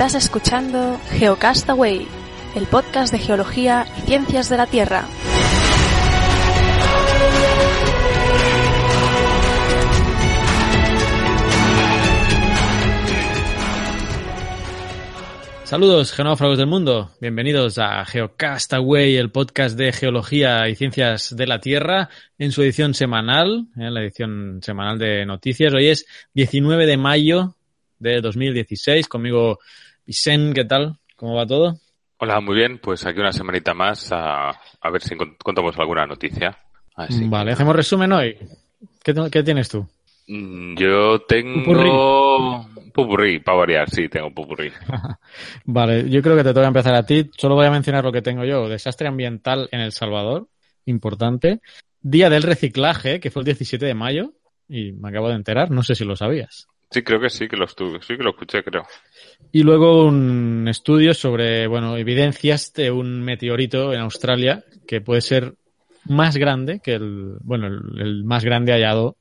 Estás escuchando Geocastaway, el podcast de geología y ciencias de la Tierra. Saludos, genófragos del mundo. Bienvenidos a Geocastaway, el podcast de geología y ciencias de la Tierra, en su edición semanal, en la edición semanal de noticias. Hoy es 19 de mayo de 2016. Conmigo, Vicen, ¿qué tal? ¿Cómo va todo? Hola, muy bien. Pues aquí una semanita más a, a ver si contamos alguna noticia. Así vale, hacemos resumen hoy. ¿Qué, qué tienes tú? Mm, yo tengo pupurrí, para variar, sí, tengo pupurrí. vale, yo creo que te toca empezar a ti. Solo voy a mencionar lo que tengo yo. Desastre ambiental en El Salvador, importante. Día del reciclaje, que fue el 17 de mayo, y me acabo de enterar, no sé si lo sabías. Sí, creo que sí que lo estuve, sí que lo escuché, creo. Y luego un estudio sobre, bueno, evidencias de un meteorito en Australia que puede ser más grande que el, bueno, el, más grande hallado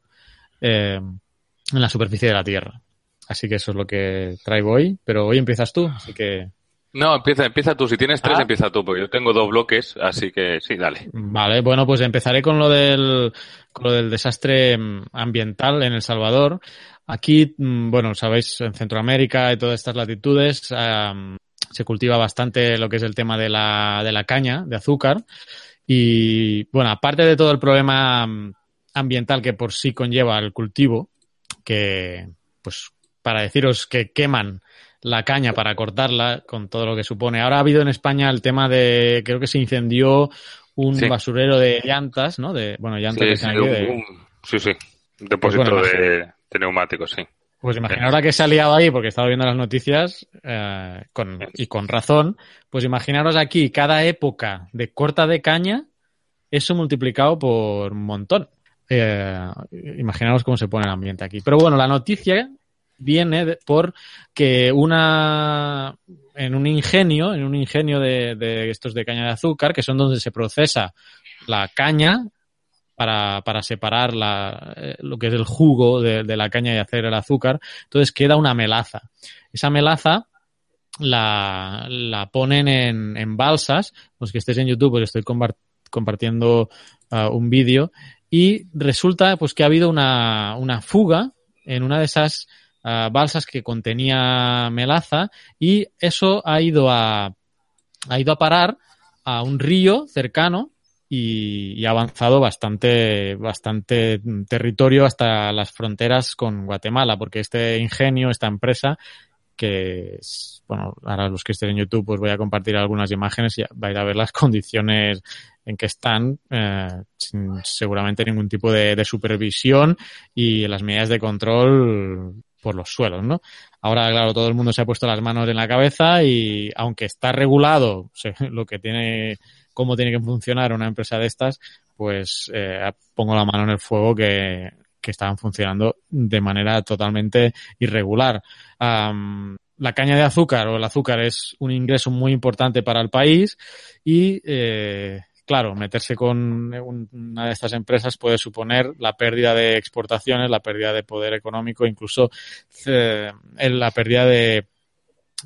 eh, en la superficie de la Tierra. Así que eso es lo que traigo hoy, pero hoy empiezas tú, así que... No, empieza, empieza tú. Si tienes tres, ah. empieza tú, porque yo tengo dos bloques, así que sí, dale. Vale, bueno, pues empezaré con lo del, con lo del desastre mm, ambiental en El Salvador. Aquí, mm, bueno, sabéis, en Centroamérica y todas estas latitudes se cultiva bastante lo que es el tema de la, de la caña, de azúcar. Y, bueno, aparte de todo el problema ambiental que por sí conlleva el cultivo, que, pues, para deciros que queman la caña para cortarla con todo lo que supone. Ahora ha habido en España el tema de, creo que se incendió un basurero de llantas, ¿no? De, bueno, llantas sí, de, sí, sí, depósito pues de, de neumáticos, sí. Pues imagina ahora que se ha liado ahí, porque he estado viendo las noticias, eh, con, y con razón, pues imaginaros aquí, cada época de corta de caña, eso multiplicado por un montón. Eh, imaginaros cómo se pone el ambiente aquí. Pero bueno, la noticia viene por que una en un ingenio, en un ingenio de, de, estos de caña de azúcar, que son donde se procesa la caña para, para separar la, eh, lo que es el jugo de, la caña y hacer el azúcar. Entonces queda una melaza. Esa melaza la, la ponen en, en balsas. Los que estéis en YouTube, pues estoy compartiendo uh, un vídeo. Y resulta pues que ha habido una, una fuga en una de esas uh, balsas que contenía melaza y eso ha ido a, ha ido a parar a un río cercano y, ha avanzado bastante, bastante territorio hasta las fronteras con Guatemala, porque este ingenio, esta empresa, que bueno, ahora los que estén en YouTube pues voy a compartir algunas imágenes y va a ver las condiciones en que están, eh, sin seguramente ningún tipo de, supervisión y las medidas de control por los suelos, ¿no? Ahora, claro, todo el mundo se ha puesto las manos en la cabeza y aunque está regulado lo que tiene cómo tiene que funcionar una empresa de estas, pues eh, pongo la mano en el fuego que, que estaban funcionando de manera totalmente irregular. La caña de azúcar o el azúcar es un ingreso muy importante para el país y, eh, claro, meterse con una de estas empresas puede suponer la pérdida de exportaciones, la pérdida de poder económico, incluso eh, la pérdida de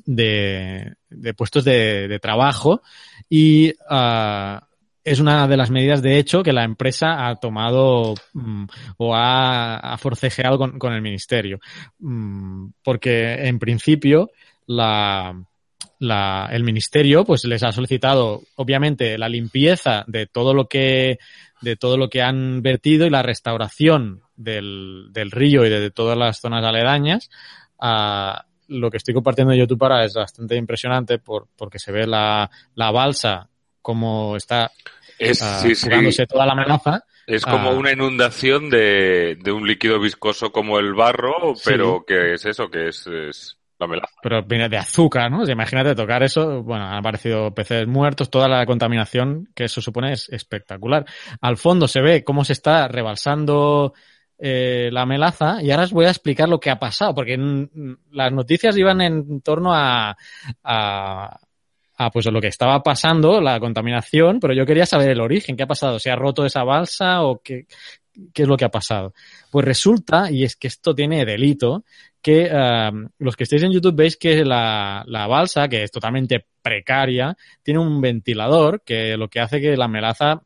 de, de puestos de, de, trabajo y uh, es una de las medidas, de hecho, que la empresa ha tomado um, o ha, ha forcejeado con, con, el ministerio. Um, porque, en principio, la, la, el ministerio pues les ha solicitado, obviamente, la limpieza de todo lo que, de todo lo que han vertido y la restauración del, del río y de, de todas las zonas aledañas. Uh, lo que estoy compartiendo en YouTube ahora es bastante impresionante por, porque se ve la, la balsa como está es, uh, sí, jugándose sí. toda la amenaza. Es como uh, una inundación de, de, un líquido viscoso como el barro, pero sí. que es eso, que es, es la melaza. Pero viene de azúcar, ¿no? O sea, imagínate tocar eso, bueno, han aparecido peces muertos, toda la contaminación que eso supone es espectacular. Al fondo se ve cómo se está rebalsando eh, la melaza y ahora os voy a explicar lo que ha pasado, porque las noticias iban en torno a, a, a, pues lo que estaba pasando, la contaminación, pero yo quería saber el origen, qué ha pasado, se ha roto esa balsa o qué, ¿qué es lo que ha pasado? Pues resulta, y es que esto tiene delito, que eh, los que estéis en YouTube veis que la, la, balsa, que es totalmente precaria, tiene un ventilador que lo que hace que la melaza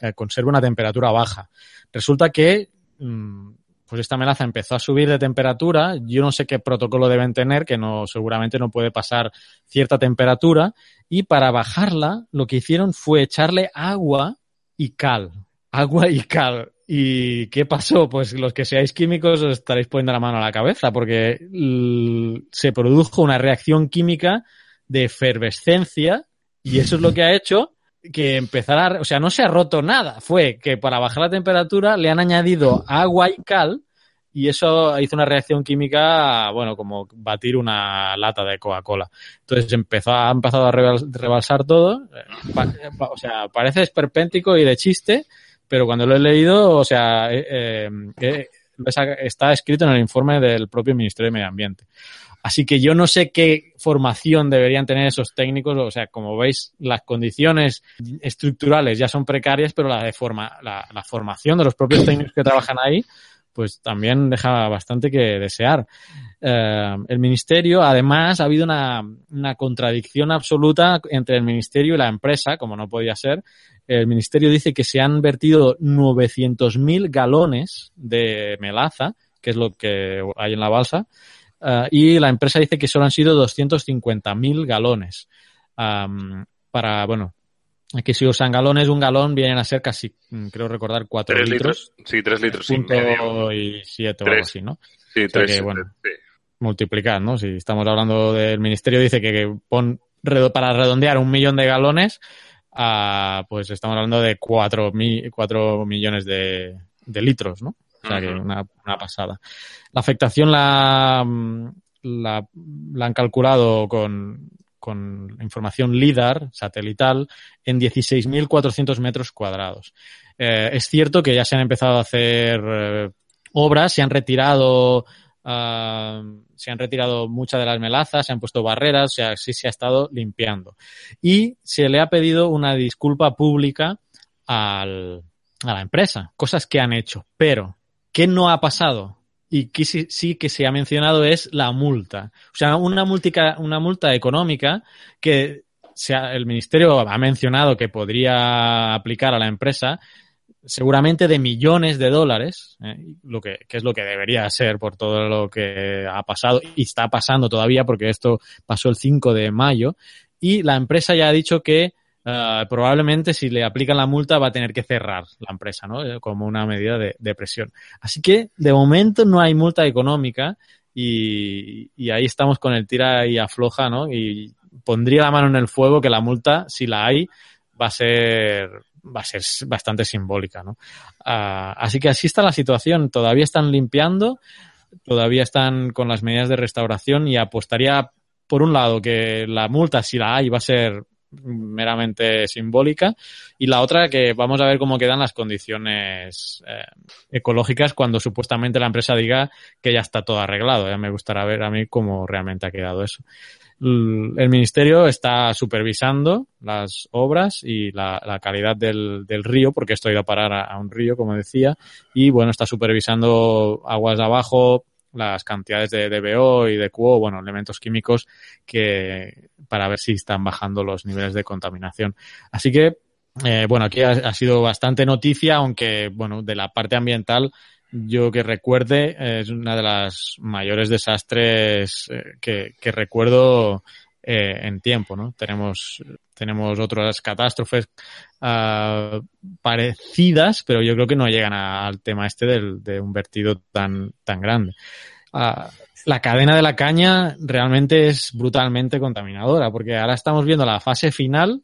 eh, conserve una temperatura baja. Resulta que pues esta melaza empezó a subir de temperatura. Yo no sé qué protocolo deben tener, que no, seguramente no puede pasar cierta temperatura. Y para bajarla, lo que hicieron fue echarle agua y cal. Agua y cal. ¿Y qué pasó? Pues los que seáis químicos os estaréis poniendo la mano a la cabeza porque se produjo una reacción química de efervescencia y eso es lo que ha hecho que empezara, o sea, no se ha roto nada. Fue que para bajar la temperatura le han añadido agua y cal y eso hizo una reacción química, bueno, como batir una lata de Coca-Cola. Entonces empezó, ha empezado a rebalsar todo. Eh, o sea, parece esperpéntico y de chiste, pero cuando lo he leído, o sea, eh, eh, está escrito en el informe del propio Ministerio de Medio Ambiente. Así que yo no sé qué formación deberían tener esos técnicos. O sea, como veis, las condiciones estructurales ya son precarias, pero la, de forma, la, formación de los propios técnicos que trabajan ahí, pues también deja bastante que desear. Eh, el ministerio, además, ha habido una, una contradicción absoluta entre el ministerio y la empresa, como no podía ser, el ministerio dice que se han vertido 900.000 galones de melaza, que es lo que hay en la balsa, uh, y la empresa dice que solo han sido 250.000 galones. Um, para, bueno, aquí si usan galones, un galón vienen a ser casi, mm, creo recordar, 4 litros, litros. Sí, 3 litros y medio. y 7 o algo así, ¿no? Sí, 3. bueno, sí. multiplicar, ¿no? Si estamos hablando del ministerio, dice que, que pon, para redondear un millón de galones, pues estamos hablando de 4, millones de, litros, ¿no? O sea, que una, pasada. La afectación la, la, han calculado con, con información LIDAR satelital en 16.400 metros cuadrados. Eh, es cierto que ya se han empezado a hacer eh, obras, se han retirado Uh, se han retirado muchas de las melazas, se han puesto barreras, o sea, sí se ha estado limpiando. Y se le ha pedido una disculpa pública al, a la empresa, cosas que han hecho. Pero, ¿qué no ha pasado? Y que sí, que se ha mencionado es la multa. O sea, una, multica, una multa económica que sea, el ministerio ha mencionado que podría aplicar a la empresa seguramente de millones de dólares, ¿eh? lo que, que, es lo que debería ser por todo lo que ha pasado y está pasando todavía porque esto pasó el 5 de mayo y la empresa ya ha dicho que uh, probablemente si le aplican la multa va a tener que cerrar la empresa, ¿no? Eh, como una medida de, presión. Así que de momento no hay multa económica y, y ahí estamos con el tira y afloja, ¿no? Y pondría la mano en el fuego que la multa, si la hay, va a ser va a ser bastante simbólica, ¿no? Uh, así que así está la situación. Todavía están limpiando, todavía están con las medidas de restauración y apostaría, por un lado, que la multa, si la hay, va a ser meramente simbólica y la otra que vamos a ver cómo quedan las condiciones eh, ecológicas cuando supuestamente la empresa diga que ya está todo arreglado. Ya me gustará ver a mí cómo realmente ha quedado eso el ministerio está supervisando las obras y la, calidad del, del, río, porque esto ido a parar a, a, un río, como decía, y bueno, está supervisando aguas abajo, las cantidades de DBO y de QO, bueno, elementos químicos que para ver si están bajando los niveles de contaminación. Así que, eh, bueno, aquí ha, ha sido bastante noticia, aunque, bueno, de la parte ambiental yo que recuerde, es una de las mayores desastres eh, que, que recuerdo eh, en tiempo, ¿no? Tenemos, tenemos otras catástrofes uh, parecidas, pero yo creo que no llegan a, al tema este del, de un vertido tan, tan grande. Uh, la cadena de la caña realmente es brutalmente contaminadora, porque ahora estamos viendo la fase final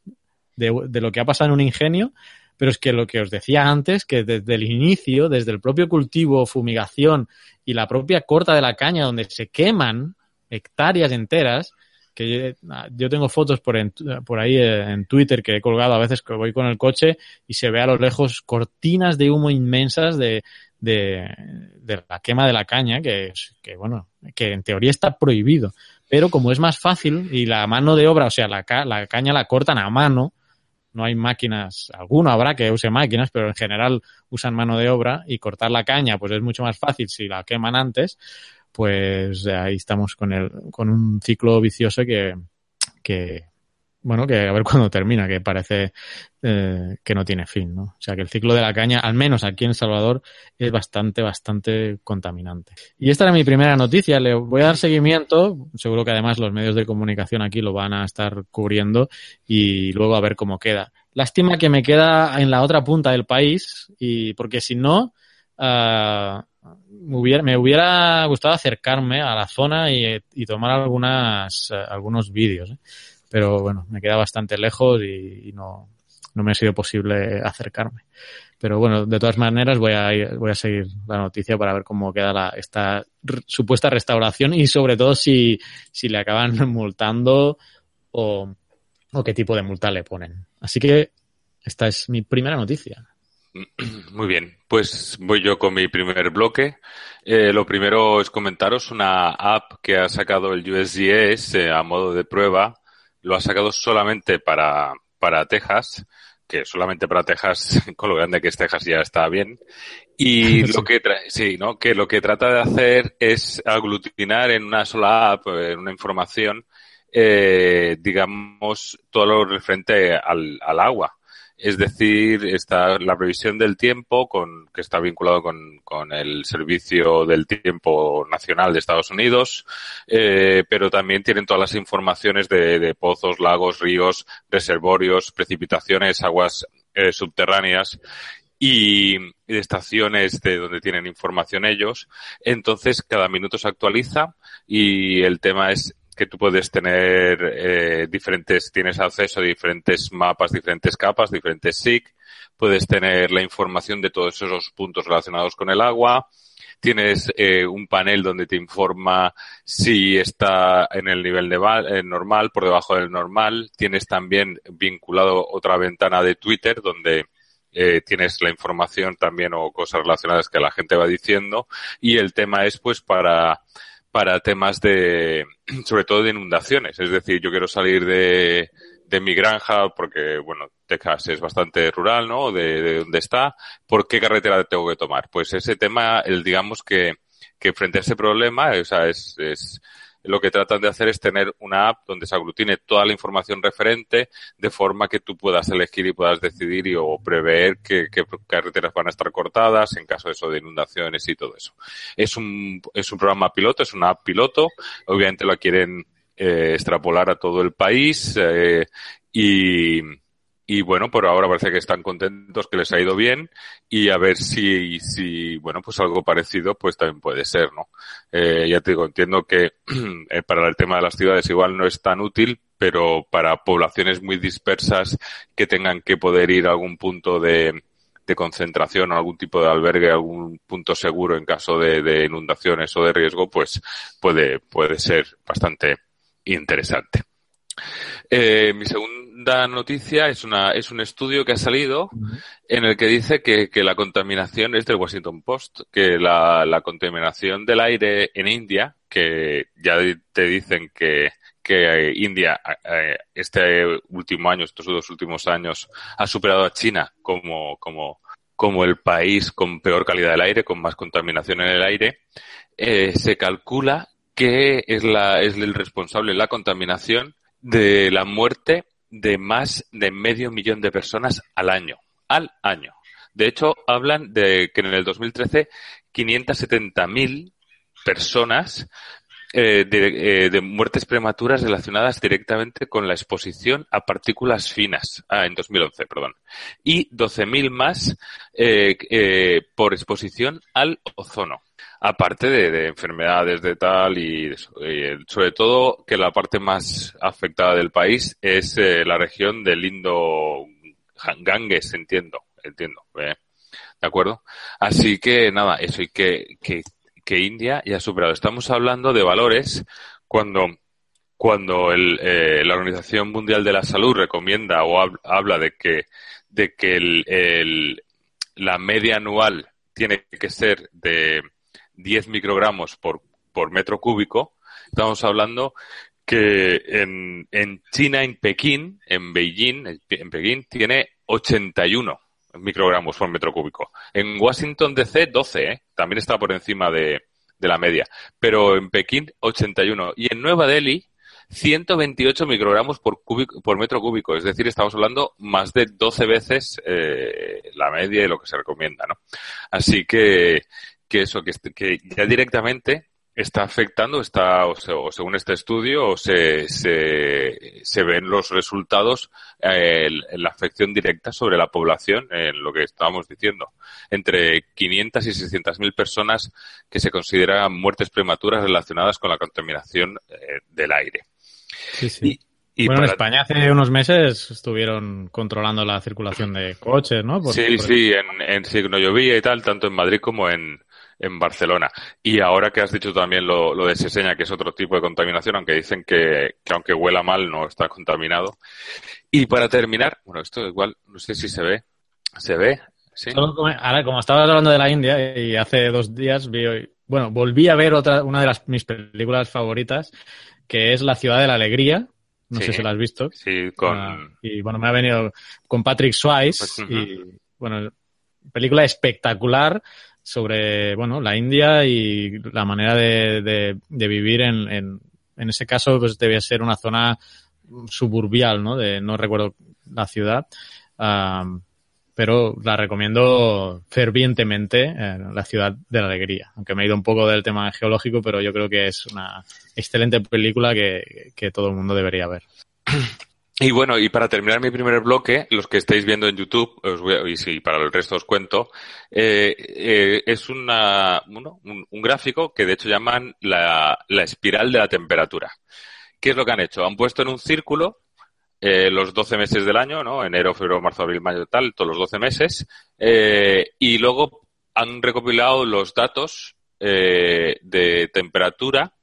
de, de lo que ha pasado en un ingenio, pero es que lo que os decía antes, que desde el inicio, desde el propio cultivo, fumigación y la propia corta de la caña donde se queman hectáreas enteras, que yo tengo fotos por, en, por ahí en Twitter que he colgado a veces que voy con el coche y se ve a lo lejos cortinas de humo inmensas de, de, de la quema de la caña, que, que bueno, que en teoría está prohibido. Pero como es más fácil y la mano de obra, o sea, la, la caña la cortan a mano, no hay máquinas, alguno habrá que use máquinas, pero en general usan mano de obra y cortar la caña pues es mucho más fácil si la queman antes, pues ahí estamos con el, con un ciclo vicioso que, que, bueno, que a ver cuándo termina, que parece eh, que no tiene fin, ¿no? O sea que el ciclo de la caña, al menos aquí en Salvador, es bastante, bastante contaminante. Y esta era mi primera noticia, le voy a dar seguimiento, seguro que además los medios de comunicación aquí lo van a estar cubriendo y luego a ver cómo queda. Lástima que me queda en la otra punta del país y porque si no, uh, me, hubiera, gustado acercarme a la zona y, tomar algunas, uh, algunos vídeos. ¿eh? pero bueno, me queda bastante lejos y, no, no me ha sido posible acercarme. Pero bueno, de todas maneras voy a, voy a seguir la noticia para ver cómo queda la, esta supuesta restauración y sobre todo si, le acaban multando o qué tipo de multa le ponen. Así que esta es mi primera noticia. Muy bien, pues voy yo con mi primer bloque. Eh, lo primero es comentaros una app que ha sacado el USGS eh, a modo de prueba lo ha sacado solamente para, para Texas, que solamente para Texas, con lo grande que es Texas ya está bien. Y lo que sí, ¿no? Que lo que trata de hacer es aglutinar en una sola app, en una información, eh, digamos, todo lo referente al, al agua es decir, está la previsión del tiempo con, que está vinculado con, con el Servicio del Tiempo Nacional de Estados Unidos, eh, pero también tienen todas las informaciones de, de pozos, lagos, ríos, reservorios, precipitaciones, aguas eh, subterráneas y de estaciones de donde tienen información ellos. Entonces, cada minuto se actualiza y el tema es que tú puedes tener eh, diferentes, tienes acceso a diferentes mapas, diferentes capas, diferentes SIG, puedes tener la información de todos esos puntos relacionados con el agua, tienes eh, un panel donde te informa si está en el nivel eh, normal, por debajo del normal, tienes también vinculado otra ventana de Twitter donde eh, tienes la información también o cosas relacionadas que la gente va diciendo y el tema es pues para para temas de, sobre todo de inundaciones. Es decir, yo quiero salir de, de mi granja porque, bueno, Texas es bastante rural, ¿no? De, de donde está. ¿Por qué carretera tengo que tomar? Pues ese tema, el digamos que, que frente a ese problema, o sea, es, es, lo que tratan de hacer es tener una app donde se aglutine toda la información referente de forma que tú puedas elegir y puedas decidir y, o prever qué, carreteras van a estar cortadas en caso de eso de inundaciones y todo eso. Es un, es un programa piloto, es una app piloto. Obviamente lo quieren eh, extrapolar a todo el país eh, y y bueno, por ahora parece que están contentos, que les ha ido bien y a ver si, si bueno, pues algo parecido pues también puede ser, ¿no? Eh, ya te digo, entiendo que eh, para el tema de las ciudades igual no es tan útil, pero para poblaciones muy dispersas que tengan que poder ir a algún punto de, de concentración o algún tipo de albergue, algún punto seguro en caso de, de inundaciones o de riesgo, pues puede, puede ser bastante interesante. Eh, mi segunda noticia es, una, es un estudio que ha salido en el que dice que, que la contaminación es del Washington Post, que la, la, contaminación del aire en India, que ya te dicen que, que India eh, este último año, estos dos últimos años, ha superado a China como, como, como el país con peor calidad del aire, con más contaminación en el aire, eh, se calcula que es, la, es el responsable de la contaminación de la muerte de más de medio millón de personas al año. Al año. De hecho, hablan de que en el 2013 570.000 personas eh, de, eh, de, muertes prematuras relacionadas directamente con la exposición a partículas finas. Ah, en 2011, perdón. Y 12.000 más eh, eh, por exposición al ozono aparte de, de, enfermedades de tal y, y, sobre todo que la parte más afectada del país es eh, la región del Indo Ganges, entiendo, entiendo, ¿eh? ¿de acuerdo? Así que nada, eso y que, que, que India ya ha superado. Estamos hablando de valores cuando cuando el, eh, la Organización Mundial de la Salud recomienda o habla de que de que el, el, la media anual tiene que ser de 10 microgramos por, por metro cúbico, estamos hablando que en, en China, en Pekín, en Beijing, en Pekín, tiene 81 microgramos por metro cúbico. En Washington DC, 12, ¿eh? también está por encima de, de la media. Pero en Pekín, 81. Y en Nueva Delhi, 128 microgramos por, cúbico, por metro cúbico. Es decir, estamos hablando más de 12 veces eh, la media y lo que se recomienda, ¿no? Así que, que eso, que, que ya directamente está afectando, está, o, según este estudio, se, se, se ven los resultados eh, la afección directa sobre la población, en lo que estábamos diciendo. Entre 500 y 600 mil personas que se consideran muertes prematuras relacionadas con la contaminación eh, del aire. Sí, sí. Y, bueno, en España hace unos meses estuvieron controlando la circulación de coches, ¿no? sí, sí, en, en signo llovía y tal, tanto en Madrid como en, en Barcelona. Y ahora que has dicho también lo, lo de Seseña, que es otro tipo de contaminación, aunque dicen que, que aunque huela mal no está contaminado. Y para terminar, bueno, esto igual, no sé si se ve. ¿Se ve? ¿Sí? ahora, como estabas hablando de la India y hace dos días vi, bueno, volví a ver otra, una de las, mis películas favoritas, que es La Ciudad de la Alegría. No sé si la has visto. Sí, con... Ah, y bueno, me ha venido con Patrick Swayze pues, uh -huh. y bueno, película espectacular sobre bueno la India y la manera de, de, vivir en, en, en, ese caso pues debe ser una zona suburbial no de no recuerdo la ciudad. Pero la recomiendo fervientemente eh, la ciudad de la alegría. Aunque me he ido un poco del tema geológico pero yo creo que es una excelente película que, que todo el mundo debería ver Y bueno, y para terminar mi primer bloque, los que estáis viendo en YouTube, os voy a, y sí, para el resto os cuento, eh, eh, es una, bueno, un, gráfico que de hecho llaman la, la, espiral de la temperatura. ¿Qué es lo que han hecho? Han puesto en un círculo eh, los 12 meses del año, ¿no? Enero, febrero, marzo, abril, mayo, tal, todos los 12 meses, eh, y luego han recopilado los datos eh, de temperatura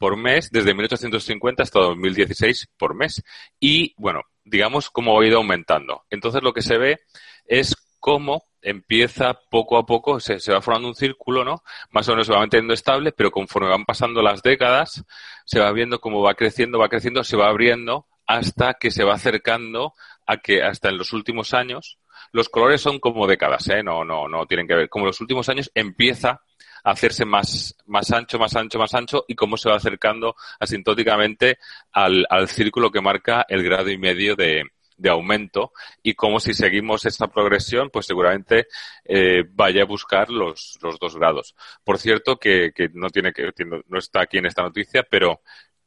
por mes desde 1850 hasta 2016 por mes. Y bueno, digamos cómo ha ido aumentando. Entonces lo que se ve es cómo empieza poco a poco, se, se, va formando un círculo, ¿no? Más o menos se va manteniendo estable, pero conforme van pasando las décadas, se va viendo cómo va creciendo, va creciendo, se va abriendo hasta que se va acercando a que hasta en los últimos años, los colores son como décadas, ¿eh? No, no, no tienen que ver. Como en los últimos años empieza hacerse más, más ancho, más ancho, más ancho y cómo se va acercando asintóticamente al, al círculo que marca el grado y medio de, de aumento y cómo si seguimos esta progresión, pues seguramente eh, vaya a buscar los, los dos grados. Por cierto, que, que no tiene que, no está aquí en esta noticia, pero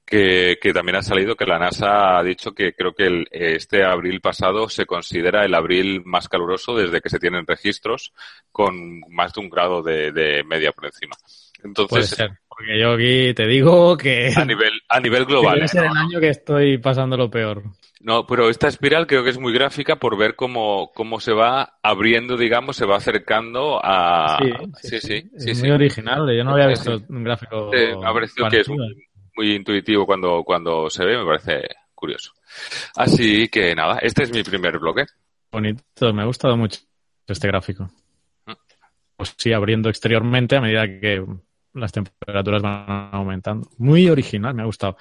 que, que, también ha salido que la NASA ha dicho que creo que el, este abril pasado se considera el abril más caluroso desde que se tienen registros con más de un grado de, de media por encima. Entonces, Puede ser, porque yo aquí te digo que a nivel a nivel global ser ¿no? el año que estoy pasando lo peor. No, pero esta espiral creo que es muy gráfica por ver cómo, cómo se va abriendo, digamos, se va acercando a... Sí, sí, sí. sí, sí es muy original. Yo no había visto un gráfico... me ha parecido que es muy intuitivo cuando, cuando se ve, me parece curioso. Así que nada, este es mi primer bloque. Bonito, me ha gustado mucho este gráfico. Pues sí, abriendo exteriormente a medida que las temperaturas van aumentando. Muy original, me ha gustado.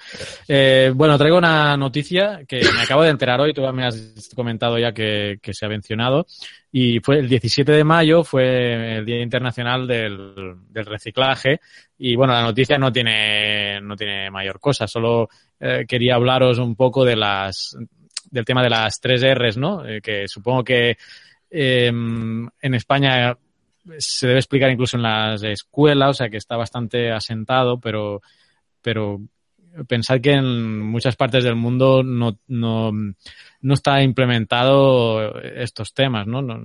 Eh, bueno, traigo una noticia que me acabo de enterar hoy, tú me has comentado ya que, que, se ha mencionado, y fue el 17 de mayo, fue el Día Internacional del, del Reciclaje, y bueno, la noticia no tiene, no tiene mayor cosa, solo eh, quería hablaros un poco de las, del tema de las tres R's, ¿no? Eh, que supongo que eh, en España se debe explicar incluso en las escuelas, o sea que está bastante asentado, pero, pero pensad que en muchas partes del mundo no, no, no está implementado estos temas, ¿no? ¿no?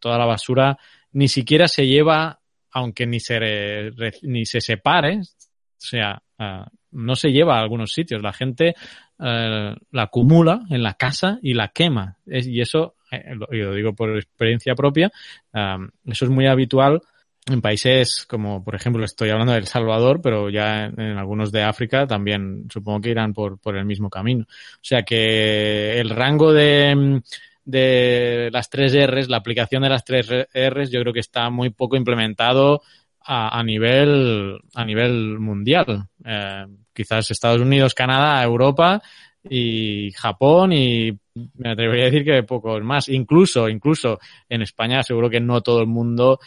Toda la basura ni siquiera se lleva, aunque ni se, ni se separe, o sea, uh, no se lleva a algunos sitios. La gente uh, la acumula en la casa y la quema. Y eso eh, lo, digo por experiencia propia, eso es muy habitual en países como, por ejemplo, estoy hablando de El Salvador, pero ya en, en, algunos de África también supongo que irán por, por el mismo camino. O sea que el rango de, de las tres R's, la aplicación de las tres R's, yo creo que está muy poco implementado a, a nivel a nivel mundial. Eh, quizás Estados Unidos, Canadá, Europa y Japón y me atrevería a decir que pocos más. Incluso, incluso en España seguro que no todo el mundo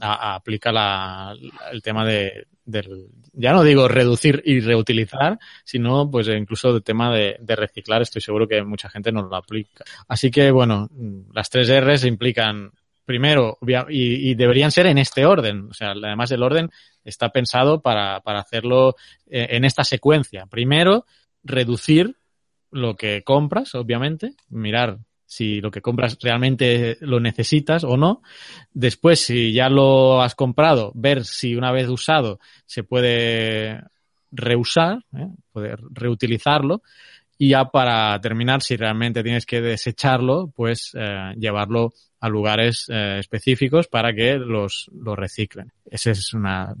aplica la, el tema de, del, ya no digo reducir y reutilizar, sino pues incluso el tema de, reciclar, estoy seguro que mucha gente no lo aplica. Así que bueno, las tres R's implican primero, y, y, deberían ser en este orden, o sea, además el orden está pensado para, para hacerlo en esta secuencia. Primero, reducir lo que compras, obviamente, mirar si lo que compras realmente lo necesitas o no. Después, si ya lo has comprado, ver si una vez usado se puede reusar, ¿eh? poder reutilizarlo. Y ya para terminar, si realmente tienes que desecharlo, pues eh, llevarlo a lugares eh, específicos para que los, reciclen. Esa es una,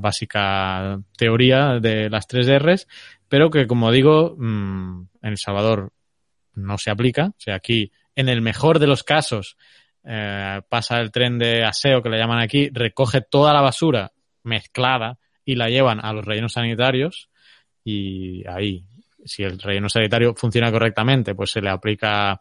básica teoría de las tres R's, pero que, como digo, mmm, en El Salvador no se aplica. O sea, aquí, en el mejor de los casos, eh, pasa el tren de aseo, que le llaman aquí, recoge toda la basura mezclada y la llevan a los rellenos sanitarios y ahí, si el relleno sanitario funciona correctamente, pues se le aplica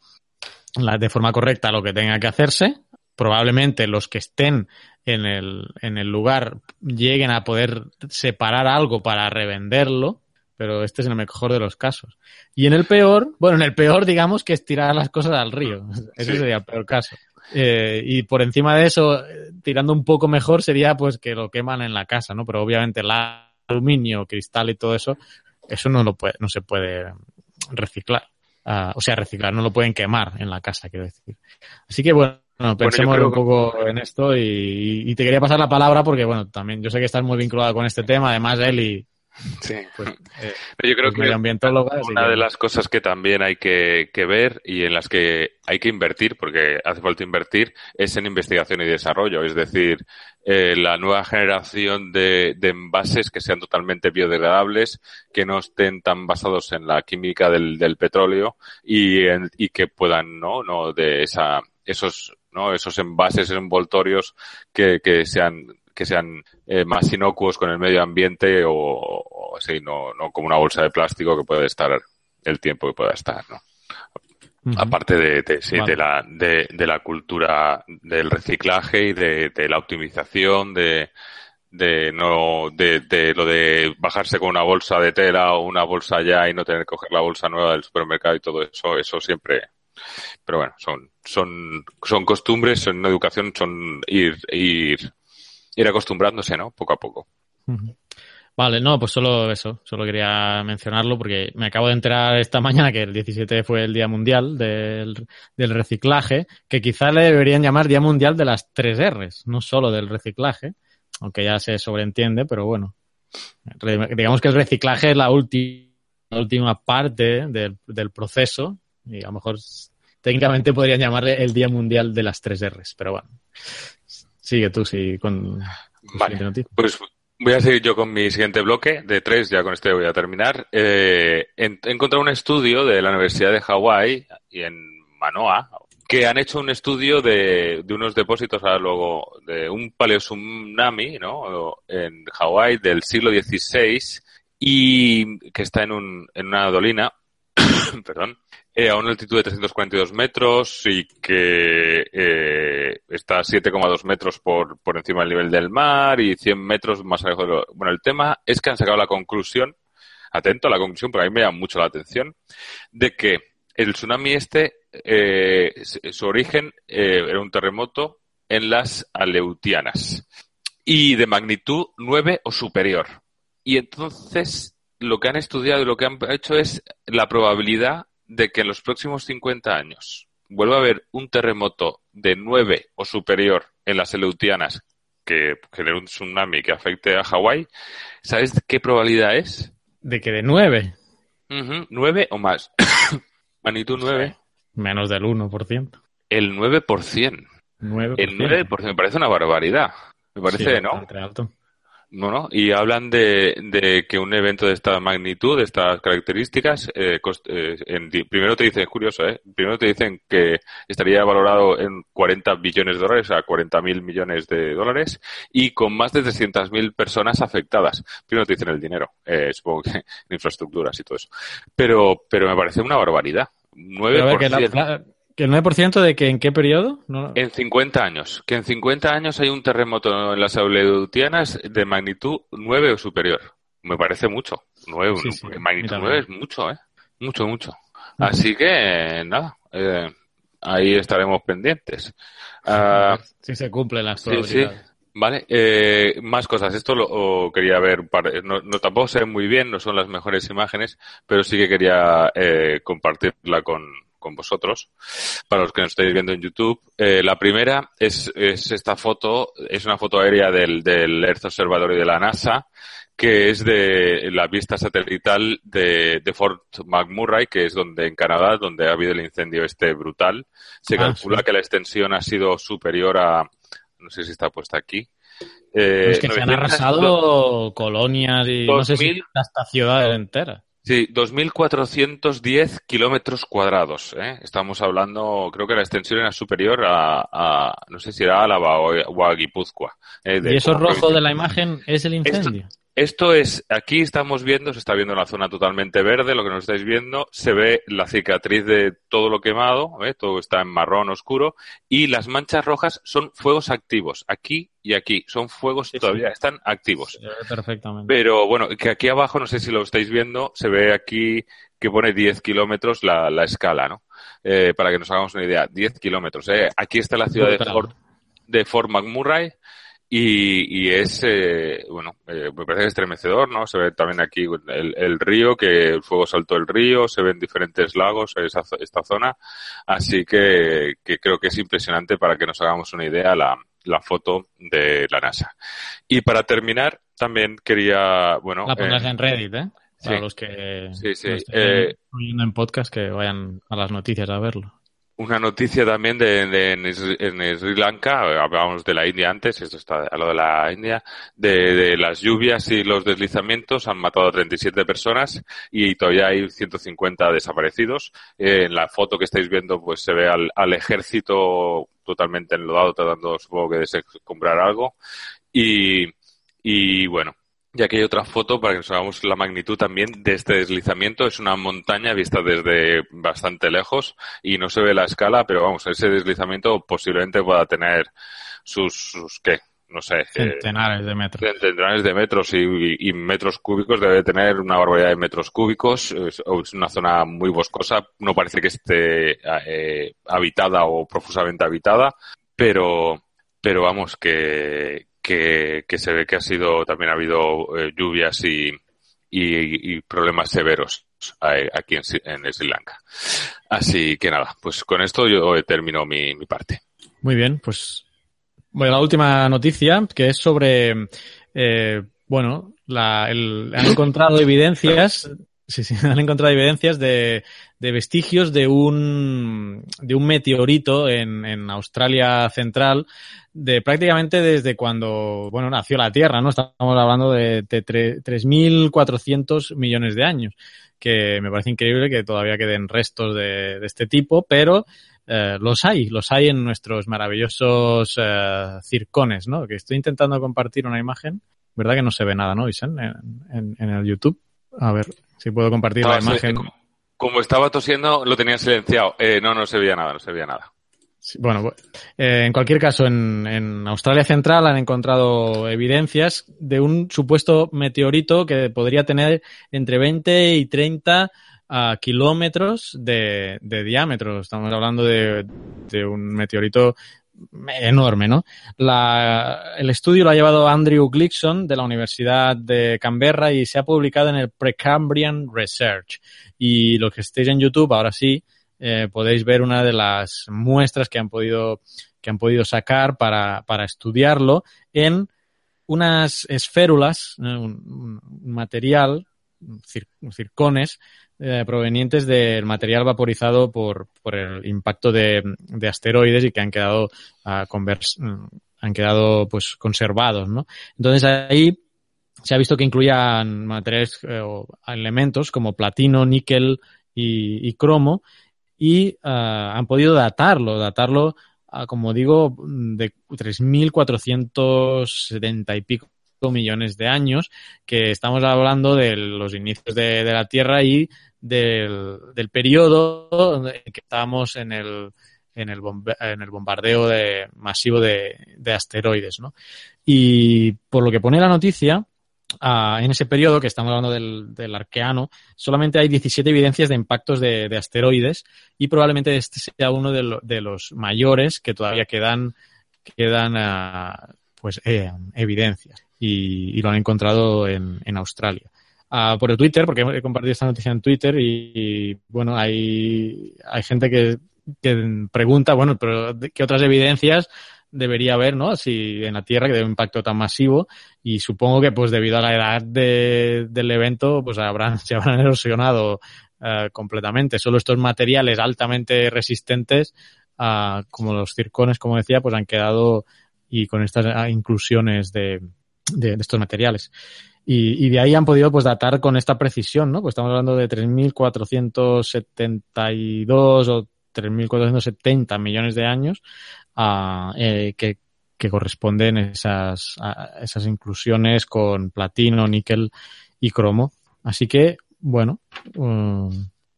de forma correcta lo que tenga que hacerse. Probablemente los que estén en el, en el lugar lleguen a poder separar algo para revenderlo, pero este es el mejor de los casos. Y en el peor, bueno, en el peor digamos que es tirar las cosas al río. Ese sí. sería el peor caso. Eh, y por encima de eso, tirando un poco mejor sería pues que lo queman en la casa, ¿no? Pero obviamente el aluminio, cristal y todo eso, eso no lo puede, no se puede reciclar. Uh, o sea, reciclar, no lo pueden quemar en la casa, quiero decir. Así que bueno, bueno pensemos bueno, un poco en esto y, y, te quería pasar la palabra porque, bueno, también yo sé que estás muy vinculado con este tema, además Eli Sí, pues, eh, yo creo que una de las cosas que también hay que, que, ver y en las que hay que invertir, porque hace falta invertir, es en investigación y desarrollo. Es decir, eh, la nueva generación de, de, envases que sean totalmente biodegradables, que no estén tan basados en la química del, del petróleo y, en, y que puedan, ¿no? no de esa, esos, ¿no? esos envases envoltorios que, que sean que sean eh, más inocuos con el medio ambiente o, o así, no, no como una bolsa de plástico que puede estar el tiempo que pueda estar, ¿no? Uh -huh. Aparte de, de, sí, vale. de, la, de, de, la cultura del reciclaje y de, de la optimización, de, de no de, de, lo de bajarse con una bolsa de tela o una bolsa ya y no tener que coger la bolsa nueva del supermercado y todo eso, eso siempre. Pero bueno, son, son, son costumbres, son educación, son ir, ir ir acostumbrándose, ¿no? Poco a poco. Vale, no, pues solo eso, solo quería mencionarlo porque me acabo de enterar esta mañana que el 17 fue el Día Mundial del, del Reciclaje, que quizá le deberían llamar Día Mundial de las tres R's, no solo del reciclaje, aunque ya se sobreentiende, pero bueno, digamos que el reciclaje es la, ulti, la última parte del, del proceso y a lo mejor técnicamente podrían llamarle el Día Mundial de las tres R's, pero bueno. Sigue tú, sí, con... Vale, pues voy a seguir yo con mi siguiente bloque de tres, ya con este voy a terminar. Eh, he encontrado un estudio de la Universidad de Hawái y en Manoa que han hecho un estudio de, de unos depósitos a luego de un paleotsunami, ¿no? En Hawái del siglo XVI y que está en, un, en una dolina, perdón, eh, a una altitud de 342 metros y que eh, está a 7,2 metros por, por encima del nivel del mar y 100 metros más lejos de lo... Bueno, el tema es que han sacado la conclusión, atento a la conclusión, porque a mí me llama mucho la atención, de que el tsunami este, eh, su origen era un terremoto en las Aleutianas y de magnitud 9 o superior. Y entonces lo que han estudiado y lo que han hecho es la probabilidad de que en los próximos 50 años vuelva a haber un terremoto de 9 o superior en las Aleutianas que genere un tsunami que afecte a Hawái, ¿sabes qué probabilidad es? ¿De que de 9? Uh -huh, 9 o más. Magnitud 9. Menos del 1%. El 9%. 9%. El 9% me parece una barbaridad. Me parece, sí, ¿no? Alto. Bueno, y hablan de, de, que un evento de esta magnitud, de estas características, eh, eh en, primero te dicen, es curioso, ¿eh? primero te dicen que estaría valorado en 40 billones de dólares, o sea, 40 mil millones de dólares, y con más de 300 mil personas afectadas. Primero te dicen el dinero, eh, supongo que infraestructuras y todo eso. Pero, pero me parece una barbaridad. 9%. ¿Que el 9% de que en qué periodo? En 50 años. Que en 50 años hay un terremoto en las Aleutianas de magnitud 9 o superior. Me parece mucho. 9, magnitud 9 es mucho, ¿eh? Mucho, mucho. Así que, nada, eh, ahí estaremos pendientes. Uh, si se cumple la sí, sí. Vale, eh, más cosas. Esto lo quería ver. No, no, tampoco sé muy bien, no son las mejores imágenes, pero sí que quería eh, compartirla con, con vosotros, para los que nos estáis viendo en YouTube. Eh, la primera es, es, esta foto, es una foto aérea del, del Earth Observatory de la NASA, que es de la vista satelital de, de, Fort McMurray, que es donde en Canadá, donde ha habido el incendio este brutal. Se ah, calcula que la extensión ha sido superior a, no sé si está puesta aquí. Eh, es que se han arrasado colonias y no sé si hasta ciudades enteras. Sí, 2.410 kilómetros cuadrados. ¿eh? Estamos hablando, creo que la extensión era superior a, no sé si era Álava o, a Guipúzcoa. ¿eh? ¿Y eso rojo de la imagen es el incendio? Esto es, aquí estamos viendo, se está viendo la zona totalmente verde, lo que nos estáis viendo, se ve la cicatriz de todo lo quemado, ¿eh? todo está en marrón oscuro, y las manchas rojas son fuegos activos, aquí y aquí, son fuegos todavía, están activos. perfectamente. Pero bueno, que aquí abajo, no sé si lo estáis viendo, se ve aquí que pone 10 kilómetros la, la escala, ¿no? Eh, para que nos hagamos una idea, 10 kilómetros. ¿eh? Aquí está la ciudad de Fort, de Fort McMurray, y, y es, eh, bueno, eh, me parece estremecedor, ¿no? Se ve también aquí el, el, río, que el fuego saltó el río, se ven diferentes lagos en esa, esta zona. Así que, que creo que es impresionante para que nos hagamos una idea la, la foto de la NASA. Y para terminar, también quería, bueno... La pondrás eh, en Reddit, ¿eh? Para los que sí, sí. Eh, en podcast que vayan a las noticias a verlo. Una noticia también de, en, Sri Lanka, hablábamos de la India antes, esto está a lo de la India, de, las lluvias y los deslizamientos han matado a 37 personas y todavía hay 150 desaparecidos. Eh, en la foto que estáis viendo pues se ve al, al ejército totalmente enlodado tratando supongo que de comprar algo y, y bueno, y aquí hay otra foto para que nos hagamos la magnitud también de este deslizamiento. Es una montaña vista desde bastante lejos y no se ve la escala, pero vamos, ese deslizamiento posiblemente pueda tener sus, sus ¿qué? No sé. Eh, centenares de metros. Centenares de metros y, metros cúbicos. Debe tener una barbaridad de metros cúbicos. Es, una zona muy boscosa. No parece que esté eh, habitada o profusamente habitada, pero, pero vamos, que, que, se ve que ha sido, también ha habido eh, lluvias y, y, problemas severos aquí en, Sri Lanka. Así que nada, pues con esto yo termino mi, mi parte. Muy bien, pues bueno, la última noticia que es sobre, eh, bueno, la, el, han encontrado evidencias Sí, sí, han encontrado evidencias de, de vestigios de un, de un meteorito en, en, Australia Central, de prácticamente desde cuando, bueno, nació la Tierra, ¿no? Estamos hablando de, de 3.400 millones de años, que me parece increíble que todavía queden restos de, de este tipo, pero eh, los hay, los hay en nuestros maravillosos eh, circones, ¿no? Que estoy intentando compartir una imagen, ¿verdad que no se ve nada, ¿no, Isen? En, en, en el YouTube. A ver, si puedo compartir la imagen. como, estaba tosiendo, lo tenía silenciado. Eh, no, no se veía nada, no se veía nada. Bueno, eh, en cualquier caso, en, Australia Central han encontrado evidencias de un supuesto meteorito que podría tener entre 20 y 30 uh, kilómetros de, diámetro. Estamos hablando de, de un meteorito enorme, ¿no? La, el estudio lo ha llevado Andrew Glickson de la Universidad de Canberra y se ha publicado en el Precambrian Research. Y los que estéis en YouTube, ahora sí, eh, podéis ver una de las muestras que han podido, que han podido sacar para, para estudiarlo en unas esférulas, un, material, cir, circones, eh, provenientes del material vaporizado por, por el impacto de, de, asteroides y que han quedado, convers, han quedado pues conservados, ¿no? Entonces ahí se ha visto que incluían materiales eh, o elementos como platino, níquel y cromo y ah, han podido datarlo, datarlo, a, como digo, de 3.470 y pico millones de años, que estamos hablando de los inicios de, de la Tierra y del, del periodo en que estábamos en el, en el, en el bombardeo de, masivo de, de asteroides. ¿no? Y por lo que pone la noticia, En ese periodo que estamos hablando del, arqueano, solamente hay 17 evidencias de impactos de, de asteroides y probablemente este sea uno de, lo, de los mayores que todavía quedan, quedan uh, pues, eh, evidencias y, lo han encontrado en, Australia. Uh, por el Twitter, porque he compartido esta noticia en Twitter y, bueno, hay, hay gente que, que pregunta, bueno, pero ¿qué otras evidencias debería haber, ¿no? Si en la Tierra que de un impacto tan masivo y supongo que pues debido a la edad de, del evento pues habrán se habrán erosionado uh, completamente. Solo estos materiales altamente resistentes uh, como los circones, como decía, pues han quedado y con estas inclusiones de, de, de estos materiales. Y, y, de ahí han podido pues datar con esta precisión, ¿no? Pues estamos hablando de 3.472 o 3.470 millones de años uh, eh, que, que, corresponden esas, a esas inclusiones con platino, níquel y cromo. Así que, bueno, um,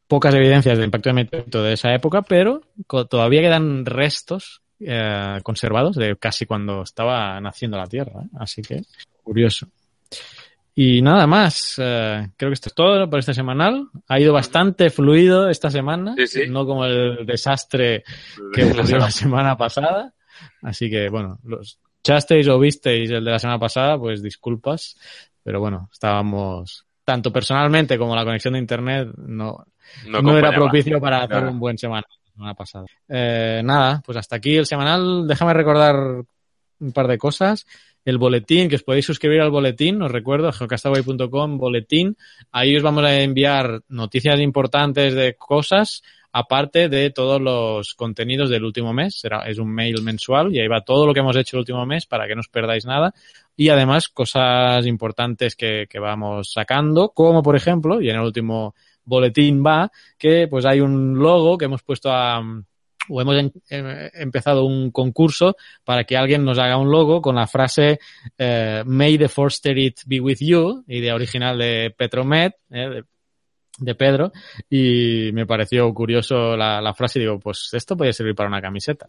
pocas evidencias del impacto de meteorito de esa época, pero todavía quedan restos eh, conservados de casi cuando estaba naciendo la Tierra. ¿eh? Así que, curioso. Y nada más, eh, creo que esto es todo por este semanal. Ha ido bastante fluido esta semana, Sí, sí. no como el desastre que ocurrió la semana pasada. Así que, bueno, los chasteis o visteis el de la semana pasada, pues disculpas. Pero bueno, estábamos, tanto personalmente como la conexión de internet, no, No, no era propicio para hacer Claro. un buen semana, la semana pasada. Eh, nada, pues hasta aquí el semanal. Déjame recordar un par de cosas. El boletín, que os podéis suscribir al boletín, os recuerdo, geocastaway.com, boletín. Ahí os vamos a enviar noticias importantes de cosas, aparte de todos los contenidos del último mes. Es un mail mensual y ahí va todo lo que hemos hecho el último mes para que no os perdáis nada. Y además cosas importantes que, que vamos sacando, como por ejemplo, y en el último boletín va, que pues hay un logo que hemos puesto a, o hemos eh, empezado un concurso para que alguien nos haga un logo con la frase eh, May the Force It be with you, idea original de Petromet, eh, de, Pedro, y me pareció curioso la, la, frase y digo, pues esto puede servir para una camiseta.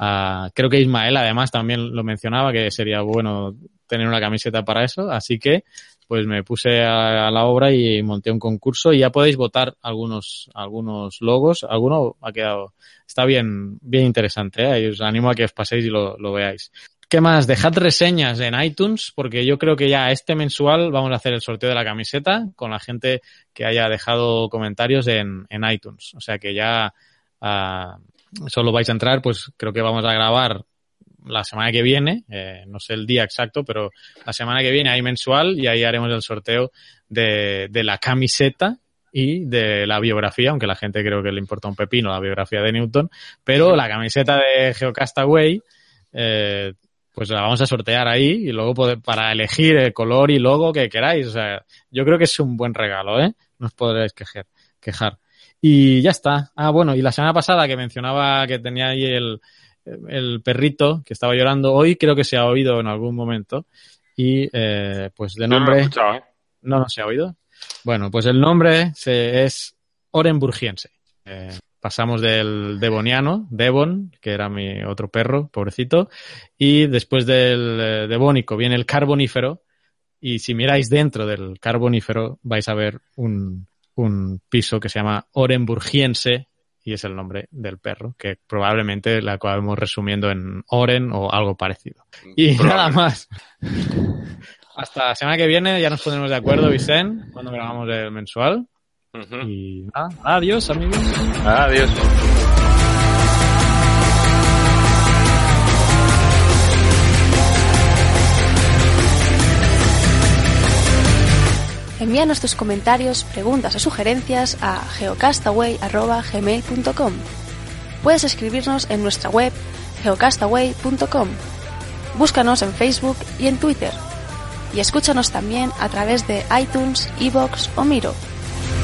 Uh, creo que Ismael además también lo mencionaba, que sería bueno tener una camiseta para eso, así que pues me puse a, a, la obra y monté un concurso y ya podéis votar algunos algunos logos. Alguno ha quedado está bien bien interesante. ¿eh? Y os animo a que os paséis y lo, lo, veáis. ¿Qué más? Dejad reseñas en iTunes porque yo creo que ya este mensual vamos a hacer el sorteo de la camiseta con la gente que haya dejado comentarios en, en iTunes. O sea que ya uh, solo vais a entrar, pues creo que vamos a grabar la semana que viene, eh, no sé el día exacto, pero la semana que viene hay mensual y ahí haremos el sorteo de, de, la camiseta y de la biografía, aunque la gente creo que le importa un pepino la biografía de Newton, pero la camiseta de Geocastaway, eh, pues la vamos a sortear ahí y luego poder, para elegir el color y logo que queráis. O sea, yo creo que es un buen regalo, ¿eh? No os podréis quejar. quejar. Y ya está. Ah, bueno, y la semana pasada que mencionaba que tenía ahí el, el perrito que estaba llorando hoy creo que se ha oído en algún momento y eh, pues de nombre no, lo escuchado, ¿eh? no, no se ha oído bueno pues el nombre se, es Orenburgiense eh, pasamos del devoniano Devon que era mi otro perro pobrecito y después del eh, devónico viene el carbonífero y si miráis dentro del carbonífero vais a ver un, un piso que se llama Orenburgiense y es el nombre del perro, que probablemente la acabemos resumiendo en Oren o algo parecido. Y nada más. Hasta la semana que viene ya nos pondremos de acuerdo, Vicente, cuando grabamos el mensual. Uh -huh. Y nada, adiós, amigos. Adiós. Envíanos tus comentarios, preguntas o sugerencias a geocastaway.gmail.com. Puedes escribirnos en nuestra web geocastaway.com. Búscanos en Facebook y en Twitter. y escúchanos también a través de iTunes, Evox o Miro.